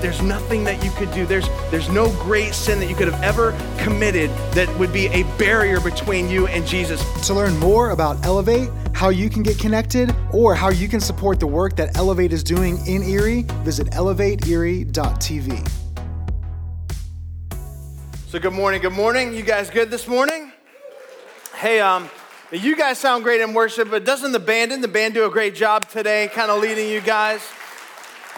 There's nothing that you could do. There's, there's no great sin that you could have ever committed that would be a barrier between you and Jesus. To learn more about Elevate, how you can get connected, or how you can support the work that Elevate is doing in Erie, visit elevateerie.tv. So good morning, good morning. You guys good this morning? Hey, um, you guys sound great in worship, but doesn't the band, didn't the band do a great job today, kind of leading you guys?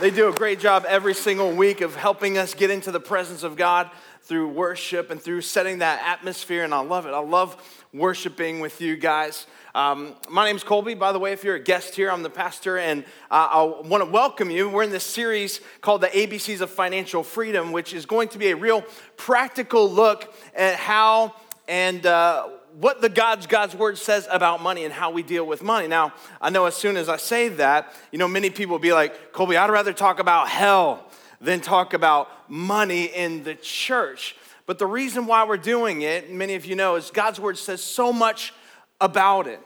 They do a great job every single week of helping us get into the presence of God through worship and through setting that atmosphere, and I love it. I love worshiping with you guys. Um, my name's Colby, by the way, if you're a guest here, I'm the pastor, and uh, I want to welcome you. We're in this series called The ABCs of Financial Freedom, which is going to be a real practical look at how and uh, what the God's God's word says about money and how we deal with money. Now, I know as soon as I say that, you know, many people will be like, Colby, I'd rather talk about hell than talk about money in the church. But the reason why we're doing it, many of you know, is God's word says so much about it.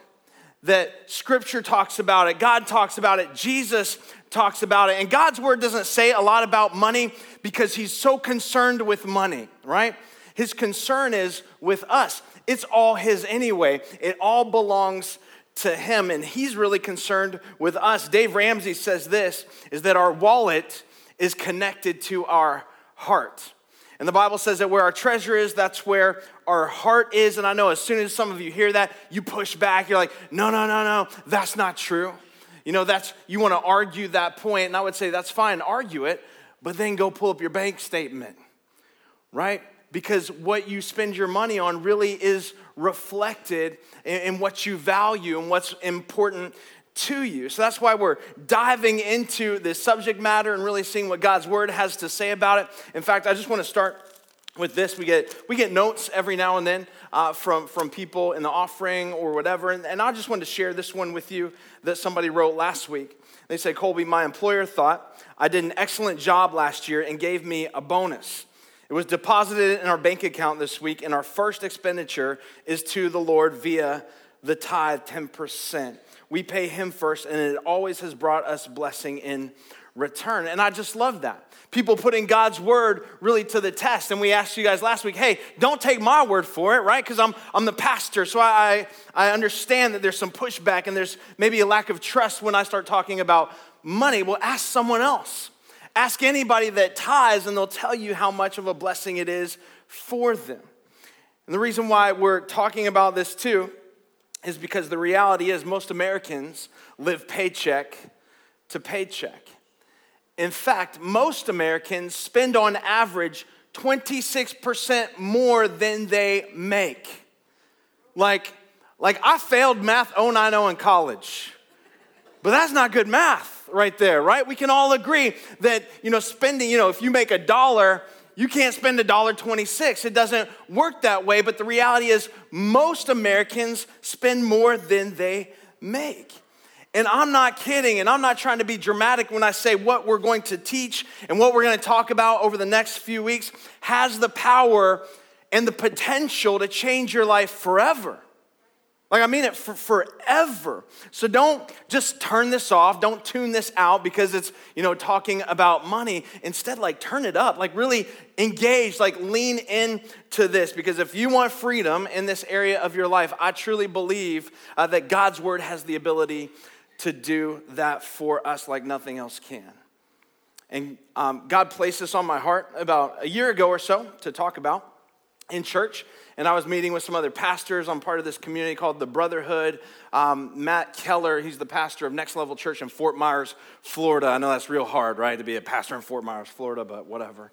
That scripture talks about it, God talks about it, Jesus talks about it. And God's word doesn't say a lot about money because he's so concerned with money, right? His concern is with us. It's all his anyway. It all belongs to him and he's really concerned with us. Dave Ramsey says this is that our wallet is connected to our heart. And the Bible says that where our treasure is, that's where our heart is. And I know as soon as some of you hear that, you push back. You're like, no, no, no, no, that's not true. You know, that's, you want to argue that point, And I would say, that's fine, argue it, but then go pull up your bank statement, right? Because what you spend your money on really is reflected in, what you value and what's important to you. So that's why we're diving into this subject matter and really seeing what God's word has to say about it. In fact, I just want to start with this. We get, we get notes every now and then uh, from, from people in the offering or whatever. And, and I just wanted to share this one with you that somebody wrote last week. They say, Colby, my employer thought I did an excellent job last year and gave me a bonus. It was deposited in our bank account this week, and our first expenditure is to the Lord via the tithe 10% we pay Him first, and it always has brought us blessing in return. And I just love that. People putting God's word really to the test. And we asked you guys last week, hey, don't take my word for it, right? Because I'm, I'm the pastor. So I, I understand that there's some pushback and there's maybe a lack of trust when I start talking about money. Well, ask someone else. Ask anybody that tithes, and they'll tell you how much of a blessing it is for them. And the reason why we're talking about this too is because the reality is most Americans live paycheck to paycheck. In fact, most Americans spend on average 26% more than they make. Like, like I failed math 090 in college. But that's not good math right there, right? We can all agree that, you know, spending, you know, if you make a dollar, you can't spend a dollar 26 it doesn't work that way but the reality is most americans spend more than they make. And i'm not kidding and i'm not trying to be dramatic when i say what we're going to teach and what we're going to talk about over the next few weeks has the power and the potential to change your life forever like, I mean it for forever. So don't just turn this off. Don't tune this out because it's, you know, talking about money. Instead, like, turn it up. Like, really engage. Like, lean in to this because if you want freedom in this area of your life, I truly believe uh, that God's word has the ability to do that for us like nothing else can. And um, God placed this on my heart about a year ago or so to talk about in church and I was meeting with some other pastors. I'm part of this community called the Brotherhood. Um, Matt Keller, he's the pastor of Next Level Church in Fort Myers, Florida. I know that's real hard, right, to be a pastor in Fort Myers, Florida, but whatever.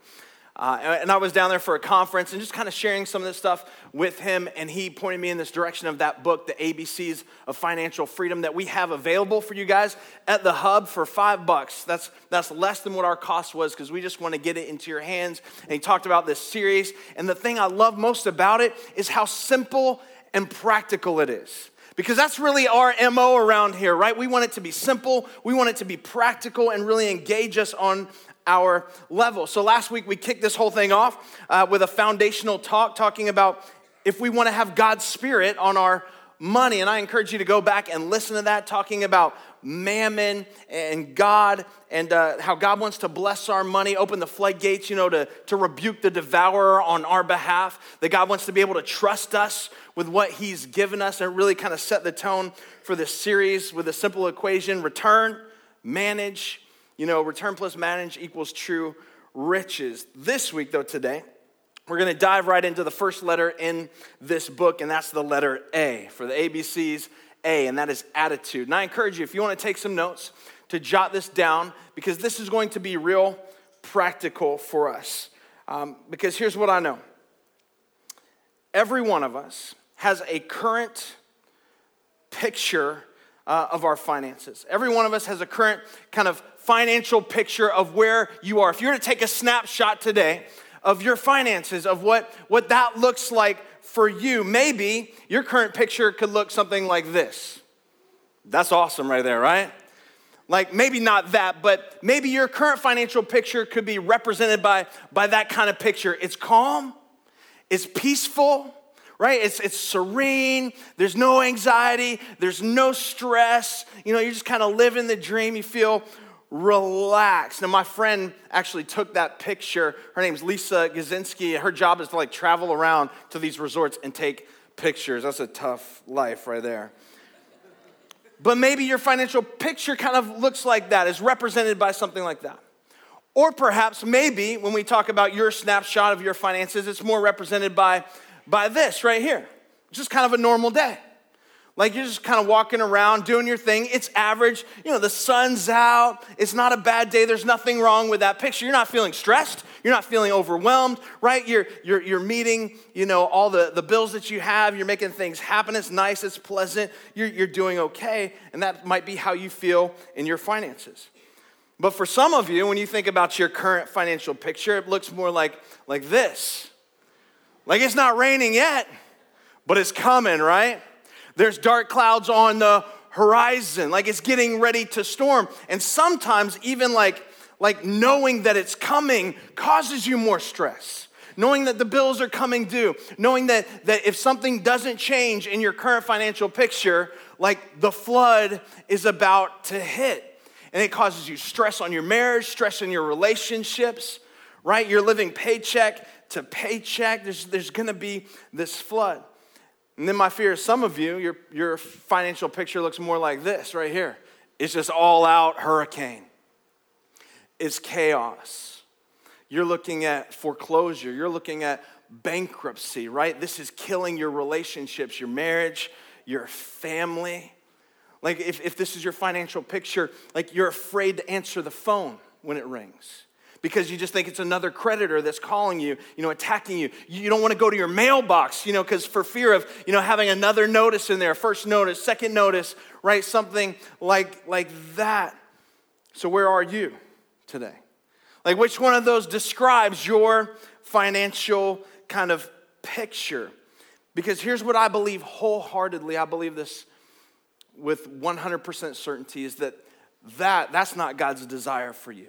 Uh, and I was down there for a conference and just kind of sharing some of this stuff with him. And he pointed me in this direction of that book, The ABCs of Financial Freedom, that we have available for you guys at the hub for five bucks. That's, that's less than what our cost was because we just want to get it into your hands. And he talked about this series. And the thing I love most about it is how simple and practical it is because that's really our MO around here, right? We want it to be simple, we want it to be practical, and really engage us on our level. So last week we kicked this whole thing off uh, with a foundational talk talking about if we want to have God's Spirit on our money. And I encourage you to go back and listen to that, talking about mammon and God and uh, how God wants to bless our money, open the floodgates, you know, to, to rebuke the devourer on our behalf. That God wants to be able to trust us with what He's given us and really kind of set the tone for this series with a simple equation return, manage, you know, return plus manage equals true riches. This week, though, today, we're going to dive right into the first letter in this book, and that's the letter A for the ABCs, A, and that is attitude. And I encourage you, if you want to take some notes, to jot this down because this is going to be real practical for us. Um, because here's what I know every one of us has a current picture uh, of our finances. Every one of us has a current kind of financial picture of where you are. If you were to take a snapshot today of your finances, of what, what that looks like for you, maybe your current picture could look something like this. That's awesome, right there, right? Like maybe not that, but maybe your current financial picture could be represented by, by that kind of picture. It's calm, it's peaceful, right? It's, it's serene. There's no anxiety. There's no stress. You know, you're just kind of living the dream. You feel relaxed. Now, my friend actually took that picture. Her name's Lisa Gazinski. Her job is to like travel around to these resorts and take pictures. That's a tough life right there. But maybe your financial picture kind of looks like that, is represented by something like that. Or perhaps, maybe, when we talk about your snapshot of your finances, it's more represented by, by this right here. Just kind of a normal day. Like you're just kind of walking around doing your thing. It's average. You know, the sun's out. It's not a bad day. There's nothing wrong with that picture. You're not feeling stressed. You're not feeling overwhelmed, right? You're, you're, you're meeting, you know, all the, the bills that you have. You're making things happen. It's nice. It's pleasant. You're, you're doing okay. And that might be how you feel in your finances. But for some of you, when you think about your current financial picture, it looks more like, like this. Like it's not raining yet, but it's coming, right? There's dark clouds on the horizon, like it's getting ready to storm. And sometimes, even like, like knowing that it's coming causes you more stress. Knowing that the bills are coming due, knowing that, that if something doesn't change in your current financial picture, like the flood is about to hit. And it causes you stress on your marriage, stress in your relationships, right? You're living paycheck to paycheck. There's, there's gonna be this flood. And then my fear is some of you, your, your financial picture looks more like this right here. It's just all out hurricane. It's chaos. You're looking at foreclosure. You're looking at bankruptcy, right? This is killing your relationships, your marriage, your family. Like, if, if this is your financial picture, like you're afraid to answer the phone when it rings because you just think it's another creditor that's calling you, you know, attacking you. You don't want to go to your mailbox, you know, because for fear of, you know, having another notice in there, first notice, second notice, right? Something like, like that. So where are you today? Like which one of those describes your financial kind of picture? Because here's what I believe wholeheartedly, I believe this with 100% certainty is that that that's not God's desire for you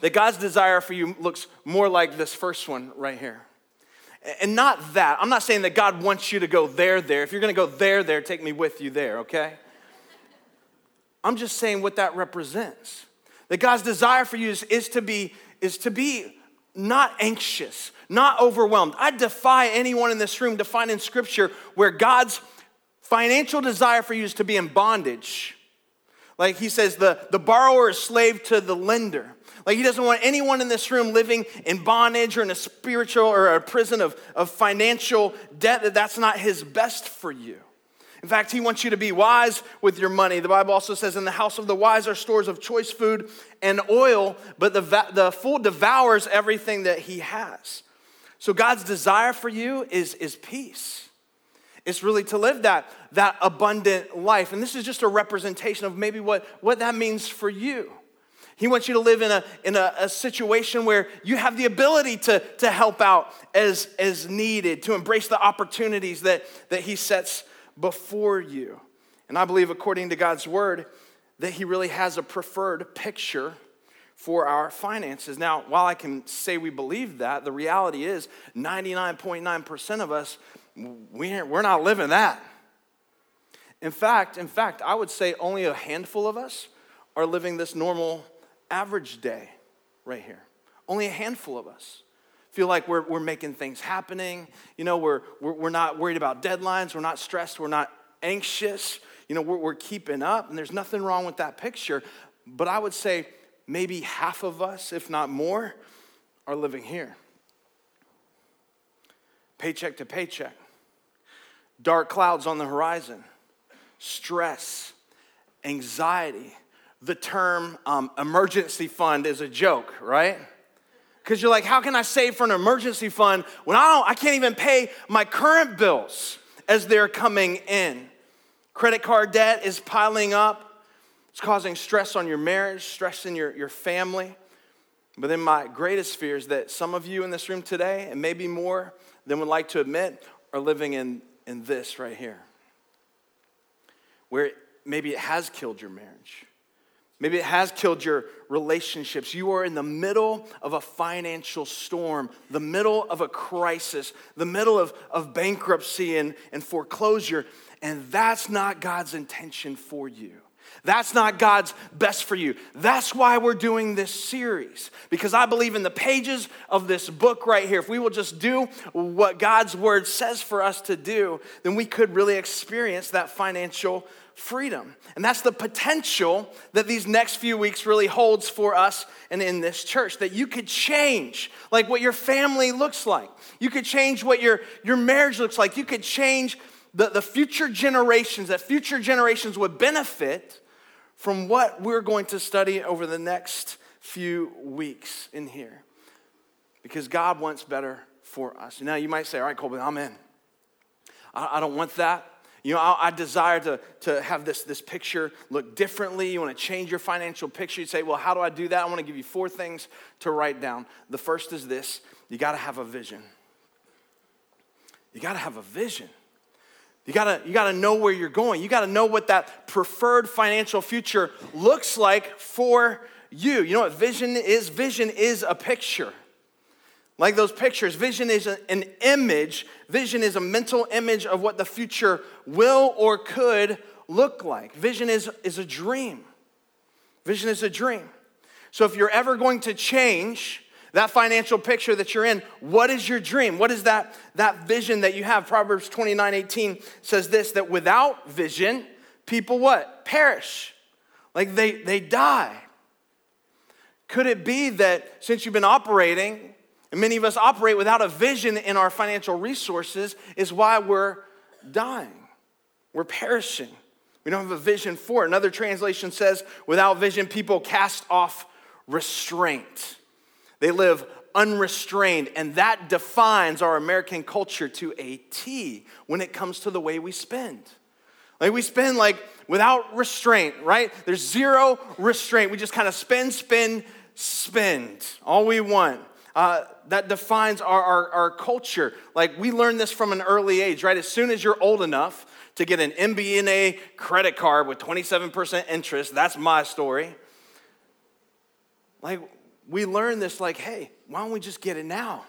that God's desire for you looks more like this first one right here. And not that. I'm not saying that God wants you to go there, there. If you're going to go there, there, take me with you there, okay? I'm just saying what that represents. That God's desire for you is, is, to, be, is to be not anxious, not overwhelmed. I defy anyone in this room to find in Scripture where God's financial desire for you is to be in bondage. Like he says, the, the borrower is slave to the lender. Like he doesn't want anyone in this room living in bondage or in a spiritual or a prison of, of financial debt, that that's not his best for you. In fact, he wants you to be wise with your money. The Bible also says, In the house of the wise are stores of choice food and oil, but the, the fool devours everything that he has. So, God's desire for you is, is peace. It's really to live that, that abundant life. And this is just a representation of maybe what, what that means for you. He wants you to live in a, in a, a, situation where you have the ability to, to help out as, as needed, to embrace the opportunities that, that He sets before you. And I believe, according to God's word, that He really has a preferred picture for our finances. Now, while I can say we believe that, the reality is 99.9% of us, we're not living that. In fact, in fact, I would say only a handful of us are living this normal average day right here. Only a handful of us feel like we're, we're making things happening. You know, we're, we're, we're not worried about deadlines. We're not stressed. We're not anxious. You know, we're, we're keeping up, and there's nothing wrong with that picture. But I would say maybe half of us, if not more, are living here. Paycheck to paycheck, dark clouds on the horizon, stress, anxiety. The term um, emergency fund is a joke, right? Because you're like, how can I save for an emergency fund when I don't, I can't even pay my current bills as they're coming in? Credit card debt is piling up. It's causing stress on your marriage, stress in your, your family. But then my greatest fear is that some of you in this room today, and maybe more than would like to admit, are living in, in this right here. Where maybe it has killed your marriage. Maybe it has killed your relationships. You are in the middle of a financial storm, the middle of a crisis, the middle of, of bankruptcy and, and foreclosure, and that's not God's intention for you. That's not God's best for you. That's why we're doing this series, because I believe in the pages of this book right here, if we will just do what God's word says for us to do, then we could really experience that financial freedom. And that's the potential that these next few weeks really holds for us and in this church that you could change like what your family looks like. You could change what your, your marriage looks like. You could change the, the future generations, that future generations would benefit from what we're going to study over the next few weeks in here. Because God wants better for us. Now you might say, all right, Colby, I'm in. I, I don't want that. You know, I, I, desire to, to have this, this picture look differently. You want to change your financial picture. You say, well, how do I do that? I want to give you four things to write down. The first is this you got to have a vision. You got to have a vision. You gotta, you gotta know where you're going. You gotta know what that preferred financial future looks like for you. You know what vision is? Vision is a picture. Like those pictures, vision is an image. Vision is a mental image of what the future will or could look like. Vision is, is a dream. Vision is a dream. So if you're ever going to change that financial picture that you're in, what is your dream? What is that, that vision that you have? Proverbs 29 18 says this that without vision, people what? Perish. Like they, they die. Could it be that since you've been operating and many of us operate without a vision in our financial resources, is why we're dying. We're perishing. We don't have a vision for it. Another translation says, without vision, people cast off restraint. They live unrestrained, and that defines our American culture to a T when it comes to the way we spend. Like we spend like without restraint, right? There's zero restraint. We just kind of spend, spend, spend all we want uh, that defines our, our, our culture. Like we learn this from an early age, right? As soon as you're old enough to get an MBNA credit card with 27% interest, that's my story. Like we learn this, like, hey, why don't we just get it now?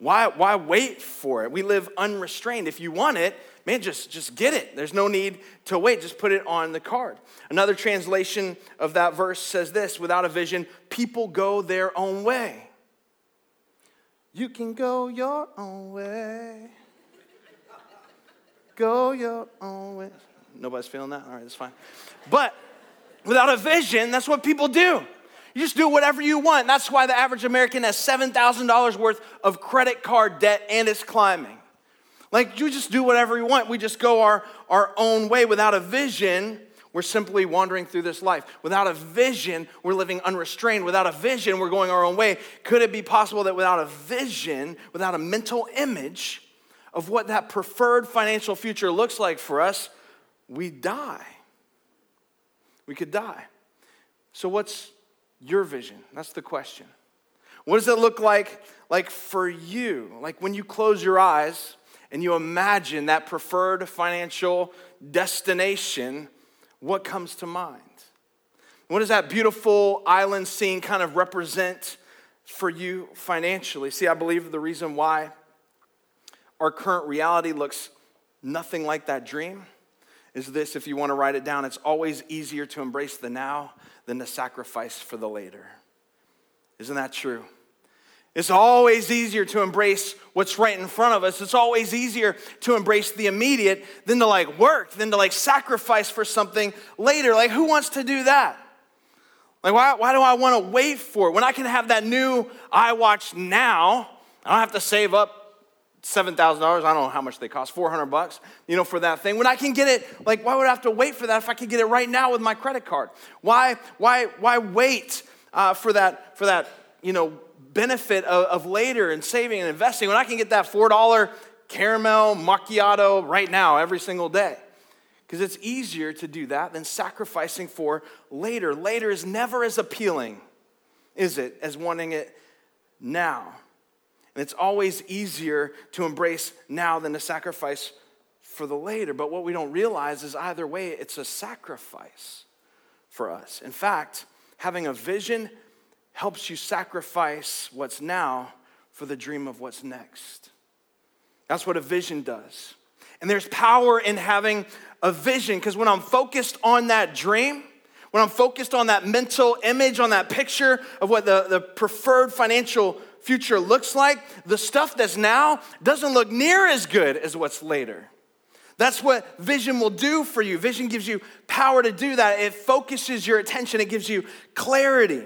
Why, why wait for it? We live unrestrained. If you want it, man, just, just get it. There's no need to wait. Just put it on the card. Another translation of that verse says this without a vision, people go their own way. You can go your own way. Go your own way. Nobody's feeling that? All right, that's fine. But without a vision, that's what people do. You just do whatever you want. That's why the average American has $7,000 worth of credit card debt and it's climbing. Like, you just do whatever you want. We just go our, our own way without a vision. We're simply wandering through this life. Without a vision, we're living unrestrained. Without a vision, we're going our own way. Could it be possible that without a vision, without a mental image of what that preferred financial future looks like for us, we die? We could die. So, what's your vision? That's the question. What does it look like, like for you? Like when you close your eyes and you imagine that preferred financial destination, what comes to mind? What does that beautiful island scene kind of represent for you financially? See, I believe the reason why our current reality looks nothing like that dream is this if you want to write it down, it's always easier to embrace the now than to sacrifice for the later. Isn't that true? It's always easier to embrace what's right in front of us. It's always easier to embrace the immediate than to like work, than to like sacrifice for something later. Like, who wants to do that? Like, why, why do I want to wait for it? When I can have that new iWatch now, I don't have to save up $7,000. I don't know how much they cost, 400 bucks, you know, for that thing. When I can get it, like, why would I have to wait for that if I could get it right now with my credit card? Why, why, why wait uh, for that, for that, you know, benefit of, of later and saving and investing when I can get that $4 caramel macchiato right now every single day. Because it's easier to do that than sacrificing for later. Later is never as appealing, is it, as wanting it now. And it's always easier to embrace now than to sacrifice for the later. But what we don't realize is either way, it's a sacrifice for us. In fact, having a vision helps you sacrifice what's now for the dream of what's next. That's what a vision does. And there's power in having a vision because when I'm focused on that dream, when I'm focused on that mental image, on that picture of what the, the preferred financial future looks like, the stuff that's now doesn't look near as good as what's later. That's what vision will do for you. Vision gives you power to do that. It focuses your attention, it gives you clarity.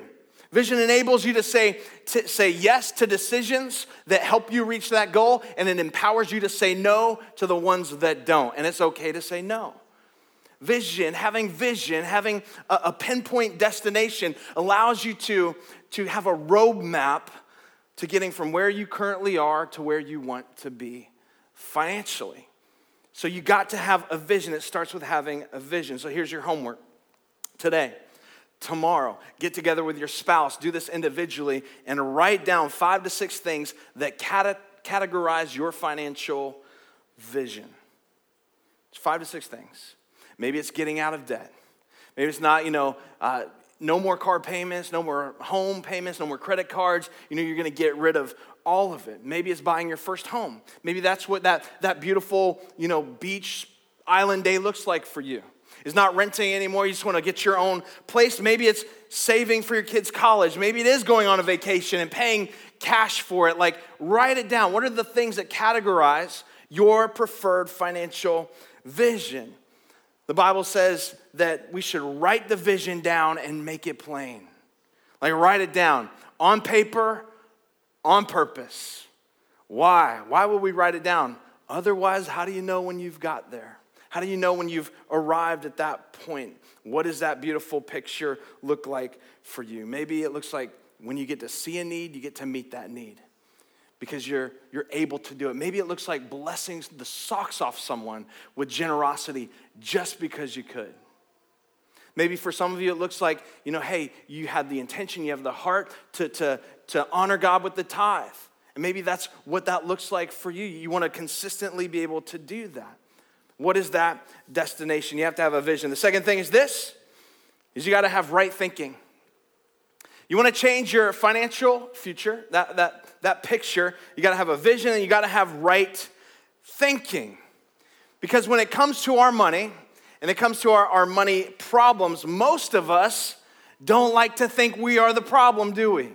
Vision enables you to say, to say yes to decisions that help you reach that goal, and it empowers you to say no to the ones that don't. And it's okay to say no. Vision, having vision, having a, a pinpoint destination allows you to, to have a roadmap to getting from where you currently are to where you want to be financially. So you got to have a vision. It starts with having a vision. So here's your homework today tomorrow. Get together with your spouse, do this individually, and write down five to six things that categorize your financial vision. It's five to six things. Maybe it's getting out of debt. Maybe it's not, you know, uh, no more car payments, no more home payments, no more credit cards. You know, you're going to get rid of all of it. Maybe it's buying your first home. Maybe that's what that, that beautiful, you know, beach island day looks like for you is not renting anymore. You just want to get your own place. Maybe it's saving for your kids' college. Maybe it is going on a vacation and paying cash for it. Like, write it down. What are the things that categorize your preferred financial vision? The Bible says that we should write the vision down and make it plain. Like, write it down on paper, on purpose. Why? Why would we write it down? Otherwise, how do you know when you've got there? How do you know when you've arrived at that point? What does that beautiful picture look like for you? Maybe it looks like when you get to see a need, you get to meet that need because you're, you're able to do it. Maybe it looks like blessing the socks off someone with generosity just because you could. Maybe for some of you, it looks like, you know, hey, you had the intention, you have the heart to, to, to honor God with the tithe. And maybe that's what that looks like for you. You want to consistently be able to do that. What is that destination? You have to have a vision. The second thing is this is you got to have right thinking. You want to change your financial future, that, that, that picture, you got to have a vision and you got to have right thinking. Because when it comes to our money and it comes to our, our money problems, most of us don't like to think we are the problem, do we?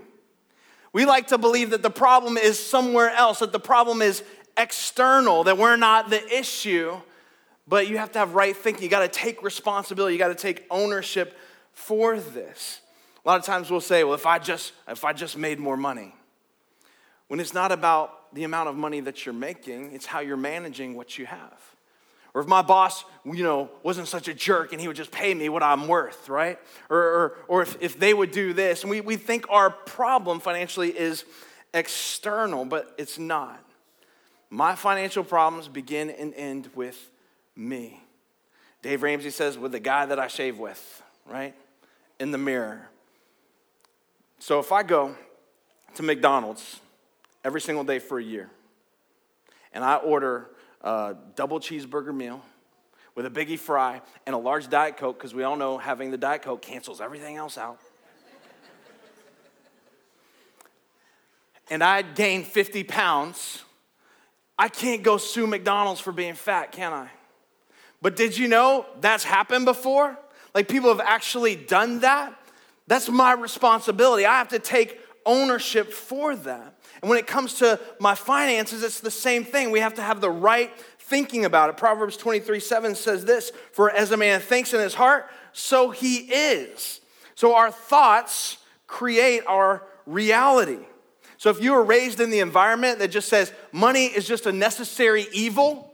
We like to believe that the problem is somewhere else, that the problem is external, that we're not the issue. But you have to have right thinking. You got to take responsibility. You got to take ownership for this. A lot of times we'll say, well, if I just if I just made more money. When it's not about the amount of money that you're making, it's how you're managing what you have. Or if my boss, you know, wasn't such a jerk and he would just pay me what I'm worth, right? Or, or, or if, if they would do this. And we, we think our problem financially is external, but it's not. My financial problems begin and end with me. Dave Ramsey says, with the guy that I shave with, right? In the mirror. So if I go to McDonald's every single day for a year and I order a double cheeseburger meal with a biggie fry and a large Diet Coke, because we all know having the Diet Coke cancels everything else out. and I gain 50 pounds, I can't go sue McDonald's for being fat, can I? But did you know that's happened before? Like people have actually done that. That's my responsibility. I have to take ownership for that. And when it comes to my finances, it's the same thing. We have to have the right thinking about it. Proverbs 23 7 says this For as a man thinks in his heart, so he is. So our thoughts create our reality. So if you were raised in the environment that just says money is just a necessary evil,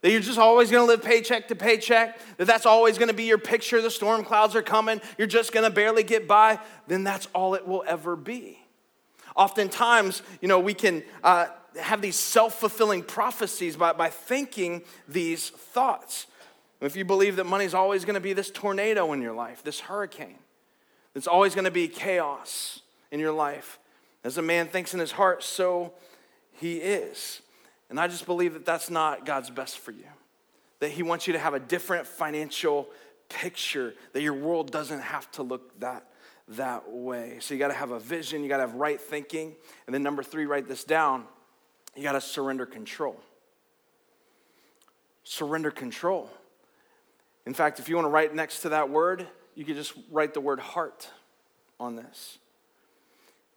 that you're just always gonna live paycheck to paycheck, that that's always gonna be your picture, the storm clouds are coming, you're just gonna barely get by, then that's all it will ever be. Oftentimes, you know, we can uh, have these self fulfilling prophecies by, by thinking these thoughts. If you believe that money's always gonna be this tornado in your life, this hurricane, it's always gonna be chaos in your life. As a man thinks in his heart, so he is. And I just believe that that's not God's best for you. That He wants you to have a different financial picture, that your world doesn't have to look that, that way. So you got to have a vision, you got to have right thinking. And then, number three, write this down you got to surrender control. Surrender control. In fact, if you want to write next to that word, you could just write the word heart on this.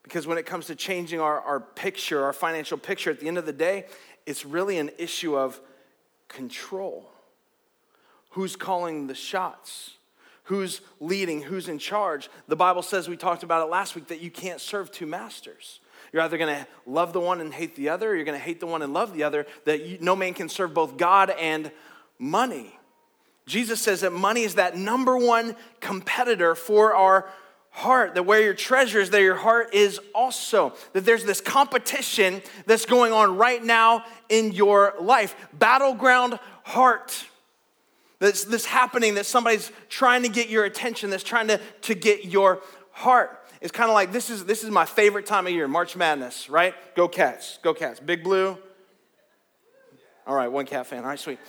Because when it comes to changing our, our picture, our financial picture, at the end of the day, it's really an issue of control. Who's calling the shots? Who's leading? Who's in charge? The Bible says, we talked about it last week, that you can't serve two masters. You're either going to love the one and hate the other, or you're going to hate the one and love the other, that you, no man can serve both God and money. Jesus says that money is that number one competitor for our heart, that where your treasure is, there your heart is also. That there's this competition that's going on right now in your life. Battleground heart. That's this happening that somebody's trying to get your attention, that's trying to, to get your heart. It's kind of like this is this is my favorite time of year, March Madness, right? Go Cats, go Cats. Big Blue. All right, one cat fan. All right, sweet.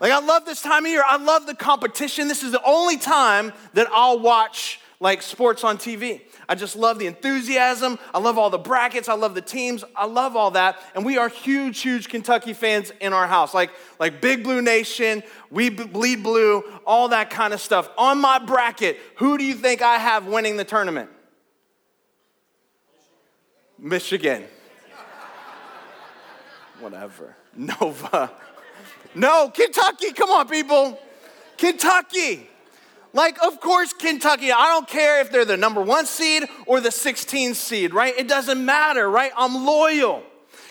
Like I love this time of year. I love the competition. This is the only time that I'll watch like sports on TV. I just love the enthusiasm. I love all the brackets. I love the teams. I love all that. And we are huge, huge Kentucky fans in our house. Like, like Big Blue Nation, we bleed blue, all that kind of stuff. On my bracket, who do you think I have winning the tournament? Michigan. Whatever. Nova. No, Kentucky. Come on, people. Kentucky. Like, of course, Kentucky, I don't care if they're the number one seed or the 16th seed, right? It doesn't matter, right? I'm loyal.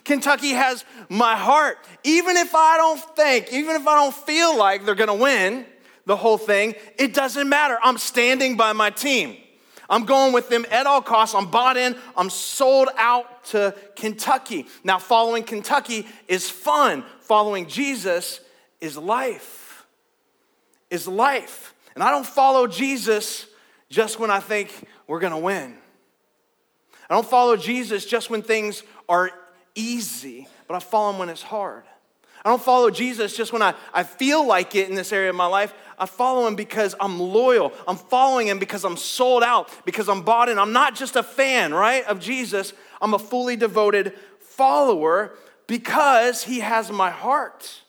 Kentucky has my heart. Even if I don't think, even if I don't feel like they're gonna win the whole thing, it doesn't matter. I'm standing by my team. I'm going with them at all costs. I'm bought in. I'm sold out to Kentucky. Now, following Kentucky is fun. Following Jesus is life. Is life. And I don't follow Jesus just when I think we're gonna win. I don't follow Jesus just when things are easy, but I follow him when it's hard. I don't follow Jesus just when I, I feel like it in this area of my life. I follow him because I'm loyal. I'm following him because I'm sold out, because I'm bought in. I'm not just a fan, right, of Jesus. I'm a fully devoted follower because he has my heart.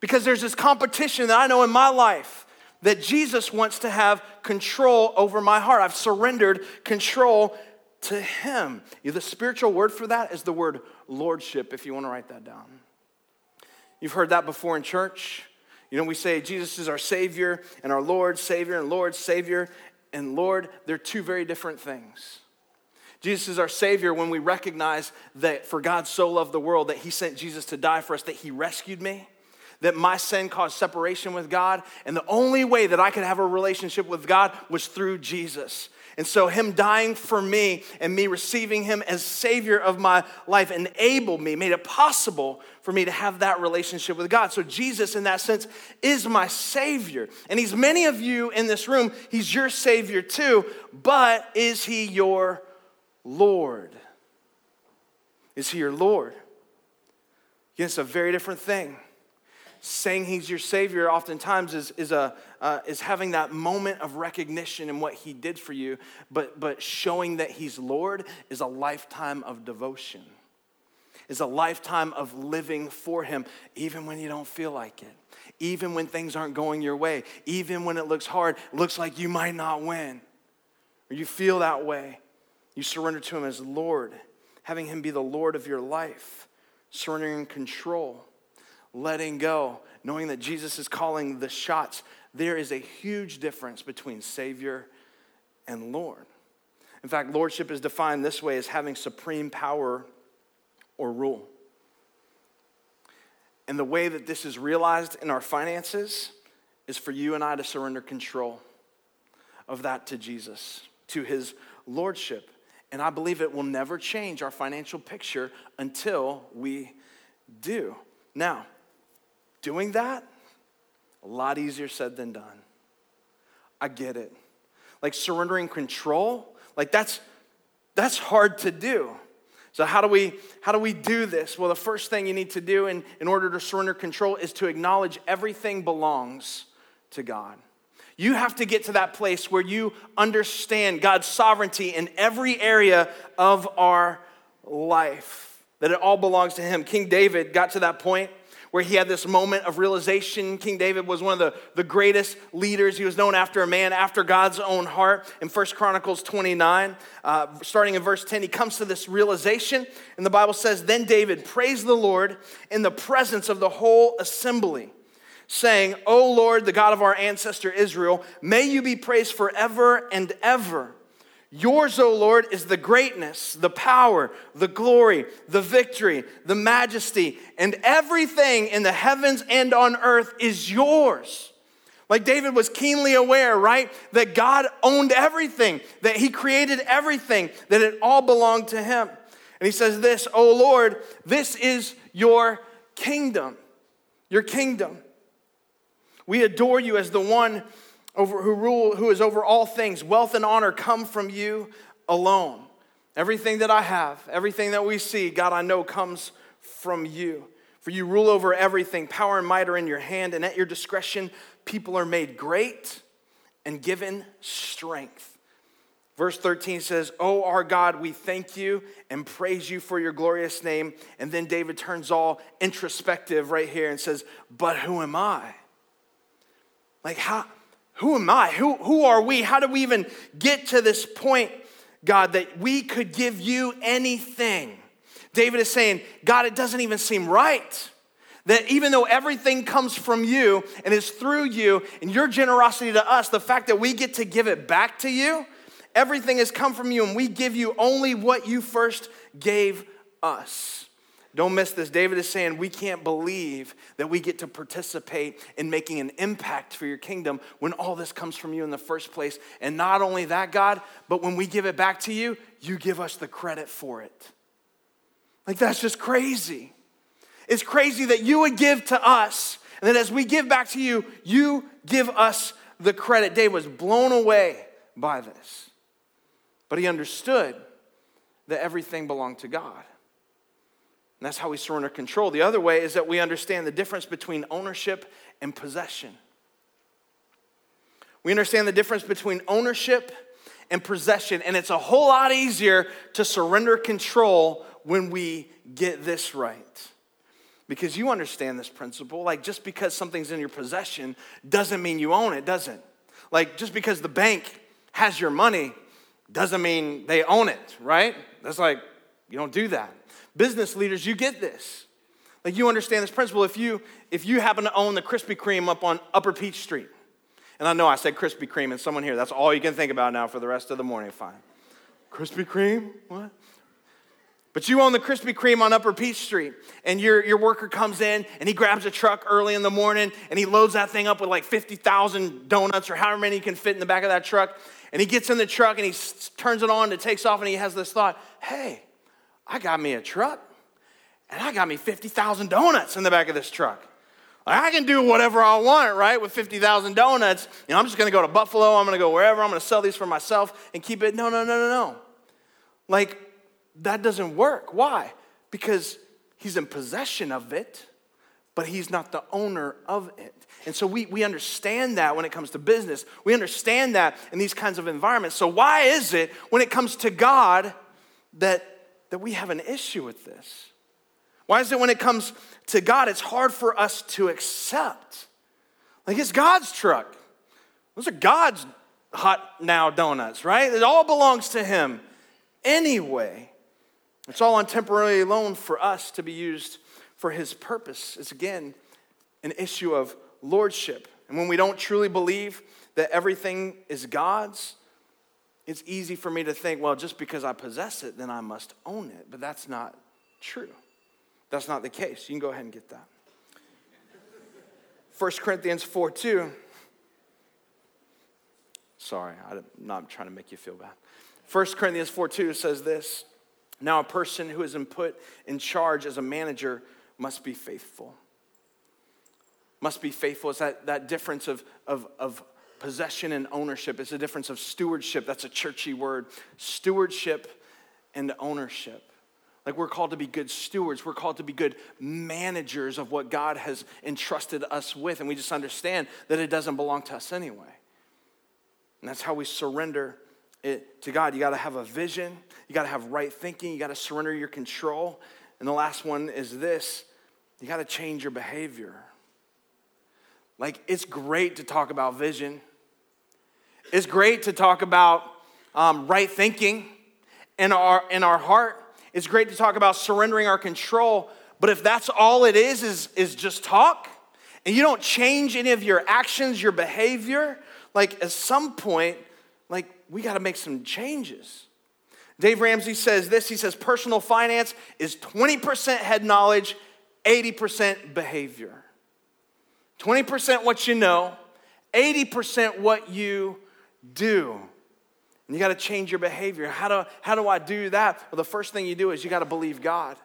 Because there's this competition that I know in my life that Jesus wants to have control over my heart. I've surrendered control to Him. The spiritual word for that is the word lordship, if you want to write that down. You've heard that before in church. You know, we say Jesus is our Savior and our Lord, Savior, and Lord, Savior, and Lord. They're two very different things. Jesus is our Savior when we recognize that for God so loved the world that He sent Jesus to die for us, that He rescued me, that my sin caused separation with God, and the only way that I could have a relationship with God was through Jesus. And so, Him dying for me and me receiving Him as Savior of my life enabled me, made it possible for me to have that relationship with God. So, Jesus, in that sense, is my Savior. And He's many of you in this room, He's your Savior too, but is He your Lord? Is he your Lord? Again, it's a very different thing. Saying he's your Savior oftentimes is, is, a, uh, is having that moment of recognition in what he did for you, but, but showing that he's Lord is a lifetime of devotion, is a lifetime of living for him, even when you don't feel like it, even when things aren't going your way, even when it looks hard, looks like you might not win, or you feel that way. You surrender to Him as Lord, having Him be the Lord of your life, surrendering control, letting go, knowing that Jesus is calling the shots. There is a huge difference between Savior and Lord. In fact, Lordship is defined this way as having supreme power or rule. And the way that this is realized in our finances is for you and I to surrender control of that to Jesus, to his lordship. And I believe it will never change our financial picture until we do. Now, doing that, a lot easier said than done. I get it. Like surrendering control, like that's that's hard to do. So how do we how do we do this? Well, the first thing you need to do in, in order to surrender control is to acknowledge everything belongs to God. You have to get to that place where you understand God's sovereignty in every area of our life, that it all belongs to Him. King David got to that point where he had this moment of realization. King David was one of the, the greatest leaders. He was known after a man after God's own heart. In First Chronicles 29, uh, starting in verse 10, he comes to this realization, and the Bible says, Then David praised the Lord in the presence of the whole assembly saying, O Lord, the God of our ancestor Israel, may you be praised forever and ever. Yours, O Lord, is the greatness, the power, the glory, the victory, the majesty, and everything in the heavens and on earth is yours. Like David was keenly aware, right? That God owned everything, that he created everything, that it all belonged to him. And he says, This, O Lord, this is your kingdom. Your kingdom. We adore you as the one over, who, rule, who is over all things. Wealth and honor come from you alone. Everything that I have, everything that we see, God, I know comes from you. For you rule over everything. Power and might are in your hand, and at your discretion, people are made great and given strength. Verse 13 says, Oh, our God, we thank you and praise you for your glorious name. And then David turns all introspective right here and says, But who am I? Like, how, who am I? Who, who are we? How do we even get to this point, God, that we could give you anything? David is saying, God, it doesn't even seem right. That even though everything comes from you and is through you and your generosity to us, the fact that we get to give it back to you, everything has come from you and we give you only what you first gave us. Don't miss this. David is saying we can't believe that we get to participate in making an impact for your kingdom when all this comes from you in the first place. And not only that, God, but when we give it back to you, you give us the credit for it. Like, that's just crazy. It's crazy that you would give to us, and that as we give back to you, you give us the credit. David was blown away by this. But he understood that everything belonged to God. And that's how we surrender control. The other way is that we understand the difference between ownership and possession. We understand the difference between ownership and possession, and it's a whole lot easier to surrender control when we get this right. Because you understand this principle. Like, just because something's in your possession doesn't mean you own it, does it? Like, just because the bank has your money doesn't mean they own it, right? That's like, you don't do that. Business leaders, you get this. Like you understand this principle. If you if you happen to own the Krispy Kreme up on Upper Peach Street, and I know I said Krispy Kreme, and someone here, that's all you can think about now for the rest of the morning. Fine. Krispy Kreme? What? But you own the Krispy Kreme on Upper Peach Street, and your, your worker comes in and he grabs a truck early in the morning and he loads that thing up with like 50,000 donuts or however many he can fit in the back of that truck. And he gets in the truck and he s- turns it on and it takes off and he has this thought hey, I got me a truck and I got me 50,000 donuts in the back of this truck. I can do whatever I want, right, with 50,000 donuts. You know, I'm just gonna go to Buffalo, I'm gonna go wherever, I'm gonna sell these for myself and keep it. No, no, no, no, no. Like, that doesn't work. Why? Because he's in possession of it, but he's not the owner of it. And so we, we understand that when it comes to business. We understand that in these kinds of environments. So, why is it when it comes to God that, that we have an issue with this? Why is it when it comes to God, it's hard for us to accept? Like, it's God's truck. Those are God's hot now donuts, right? It all belongs to Him anyway. It's all on temporary loan for us to be used for His purpose. It's again an issue of lordship. And when we don't truly believe that everything is God's, it's easy for me to think, well, just because I possess it, then I must own it. But that's not true. That's not the case. You can go ahead and get that. 1 Corinthians 4 2. Sorry, I'm not trying to make you feel bad. 1 Corinthians 4 2 says this Now, a person who is put in charge as a manager must be faithful. Must be faithful. It's that, that difference of, of, of possession and ownership. It's a difference of stewardship. That's a churchy word. Stewardship and ownership. Like we're called to be good stewards. We're called to be good managers of what God has entrusted us with. And we just understand that it doesn't belong to us anyway. And that's how we surrender it to God. You got to have a vision, you got to have right thinking, you got to surrender your control. And the last one is this you got to change your behavior. Like, it's great to talk about vision, it's great to talk about um, right thinking in our, in our heart. It's great to talk about surrendering our control, but if that's all it is, is, is just talk, and you don't change any of your actions, your behavior, like at some point, like we got to make some changes. Dave Ramsey says this he says, personal finance is 20% head knowledge, 80% behavior. 20% what you know, 80% what you do. And you got to change your behavior. How do, how do I do that? Well, the first thing you do is you got to believe God.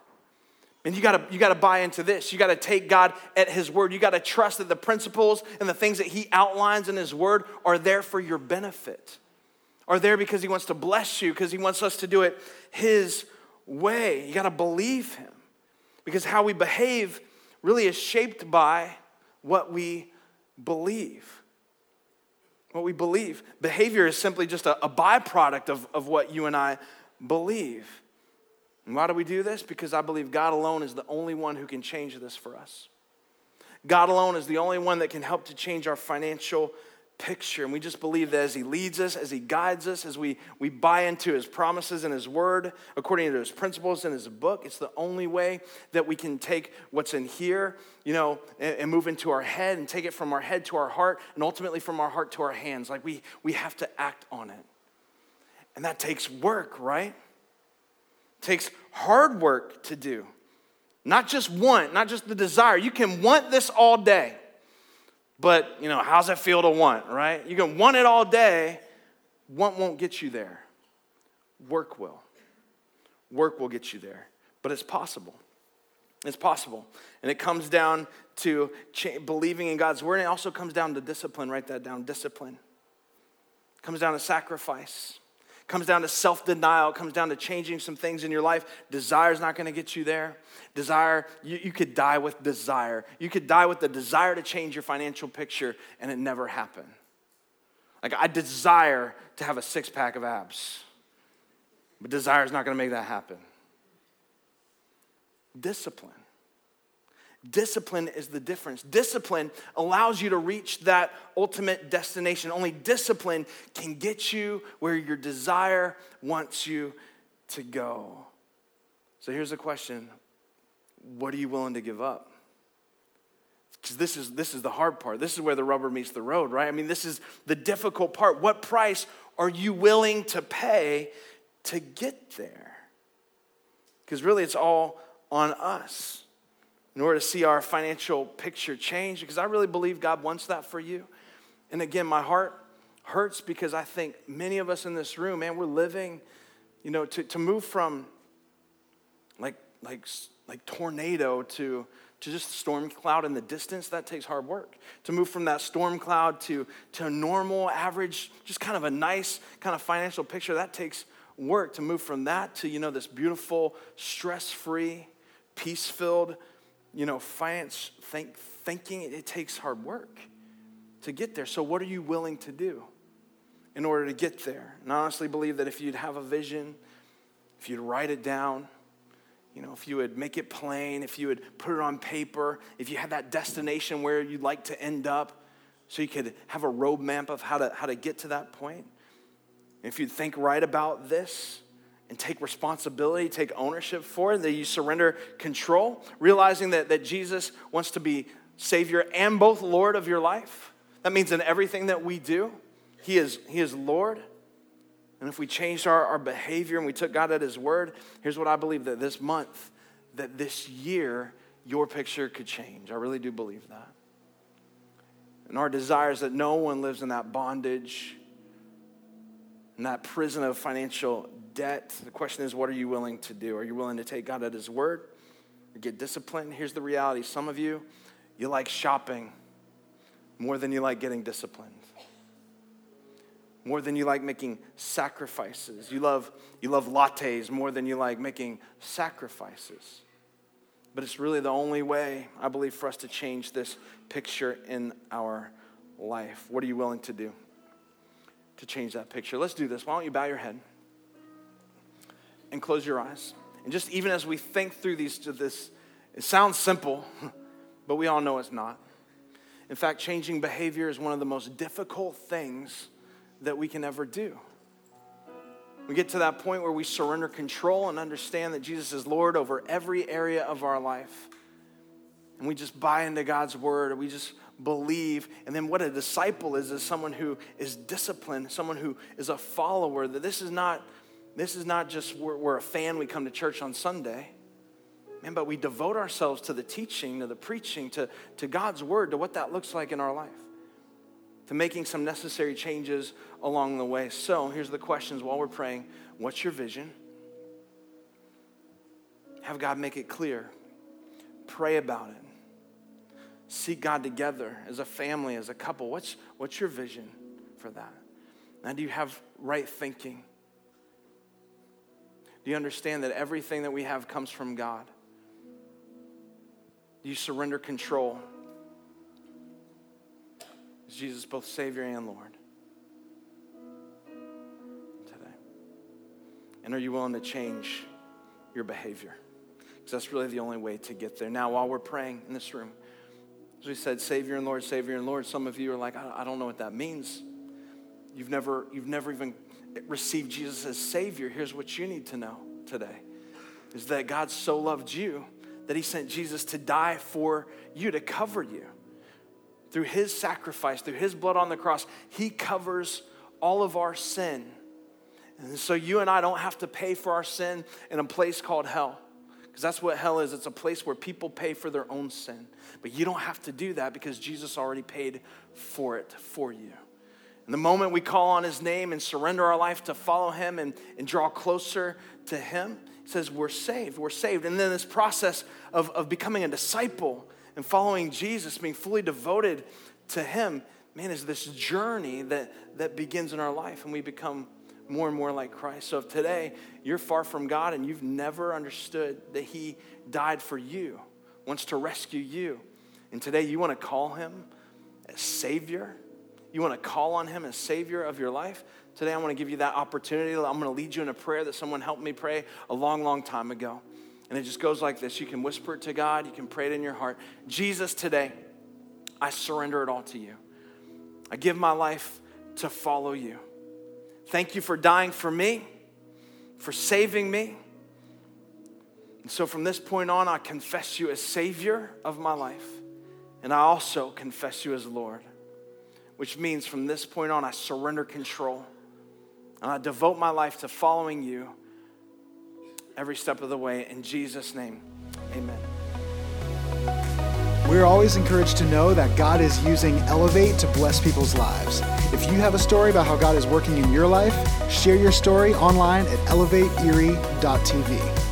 And you gotta, you gotta buy into this. You gotta take God at His word. You gotta trust that the principles and the things that He outlines in His word are there for your benefit, are there because He wants to bless you, because He wants us to do it His way. You gotta believe Him. Because how we behave really is shaped by what we believe. What we believe. Behavior is simply just a, a byproduct of, of what you and I believe. And why do we do this? Because I believe God alone is the only one who can change this for us. God alone is the only one that can help to change our financial picture. And we just believe that as He leads us, as He guides us, as we, we buy into His promises and His word, according to His principles in His book, it's the only way that we can take what's in here, you know, and, and move into our head and take it from our head to our heart and ultimately from our heart to our hands. Like we, we have to act on it. And that takes work, right? takes hard work to do. Not just want, not just the desire. You can want this all day, but you know, how's it feel to want, right? You can want it all day, want won't get you there. Work will. Work will get you there, but it's possible. It's possible. And it comes down to cha- believing in God's word, and it also comes down to discipline. Write that down discipline. It comes down to sacrifice comes down to self denial, comes down to changing some things in your life. Desire is not going to get you there. Desire, you, you could die with desire. You could die with the desire to change your financial picture, and it never happened. Like, I desire to have a six pack of abs, but desire is not going to make that happen. Discipline. Discipline is the difference. Discipline allows you to reach that ultimate destination. Only discipline can get you where your desire wants you to go. So here's the question What are you willing to give up? Because this is, this is the hard part. This is where the rubber meets the road, right? I mean, this is the difficult part. What price are you willing to pay to get there. Because really, it's all on us in order to see our financial picture change. Because I really believe God wants that for you. And again, my heart hurts because I think many of us in this room, man, we're living, you know, to, to move from like, like, like tornado to, to just storm cloud in the distance, that takes hard work. To move from that storm cloud to, to normal, average, just kind of a nice kind of financial picture, that takes work. To move from that to, you know, this beautiful, stress-free, peace-filled, you know, finance think, thinking, it, takes hard work to get there. So what are you willing to do in order to get there? And I honestly believe that if you'd have a vision, if you'd write it down, you know, if you would make it plain, if you would put it on paper, if you had that destination where you'd like to end up, so you could have a roadmap of how to, how to get to that point. If you'd think right about this and take responsibility, take ownership for it, that you surrender control, realizing that, that Jesus wants to be Savior and both Lord of your life. That means in everything that we do, He is, he is Lord. And if we changed our, our behavior and we took God at His word, here's what I believe that this month, that this year, your picture could change. I really do believe that. And our desire is that no one lives in that bondage, in that prison of financial debt. The question is, what are you willing to do? Are you willing to take God at His word or get disciplined? Here's the reality some of you, you like shopping more than you like getting disciplined more than you like making sacrifices. You love, you love lattes more than you like making sacrifices. But it's really the only way, I believe, for us to change this picture in our life. What are you willing to do to change that picture? Let's do this. Why don't you bow your head and close your eyes? And just even as we think through these, to this, it sounds simple, but we all know it's not. In fact, changing behavior is one of the most difficult things that we can ever do. We get to that point where we surrender control and understand that Jesus is Lord over every area of our life. And we just buy into God's word, we just believe. And then what a disciple is is someone who is disciplined, someone who is a follower. That this is not this is not just we're, we're a fan, we come to church on Sunday. Man, but we devote ourselves to the teaching, to the preaching, to, to God's word, to what that looks like in our life to making some necessary changes along the way. So here's the questions while we're praying What's your vision? Have God make it clear. Pray about it. Seek God together as a family, as a couple. What's, what's your vision for that? Now, do you have right thinking? Do you understand that everything that we have comes from God? Do you surrender control? Is Jesus both Savior and Lord today? And are you willing to change your behavior? Because that's really the only way to get there. Now, while we're praying in this room, as we said, Savior and Lord, Savior and Lord, some of you are like, I don't know what that means. You've never, you've never even received Jesus as Savior. Here's what you need to know today is that God so loved you that He sent Jesus to die for you, to cover you through his sacrifice, through his blood on the cross, he covers all of our sin. And so you and I don't have to pay for our sin in a place called hell. Because that's what hell is. It's a place where people pay for their own sin. But you don't have to do that because Jesus already paid for it for you. And the moment we call on his name and surrender our life to follow him and, and draw closer to him, he says we're saved. We're saved. And then this process of, of becoming a disciple and following Jesus, being fully devoted to Him, man, is this journey that, that begins in our life and we become more and more like Christ. So if today you're far from God and you've never understood that He died for you, wants to rescue you, and today you want to call Him as Savior, you want to call on Him as Savior of your life, today I want to give you that opportunity. I'm going to lead you in a prayer that someone helped me pray a long, long time ago. And it just goes like this you can whisper it to God, you can pray it in your heart. Jesus, today, I surrender it all to you. I give my life to follow you. Thank you for dying for me, for saving me. And so from this point on, I confess you as Savior of my life. And I also confess you as Lord, which means from this point on, I surrender control. And I devote my life to following you every step of the way. In Jesus' name, amen. We're always encouraged to know that God is using Elevate to bless people's lives. If you have a story about how God is working in your life, share your story online at elevateerie.tv.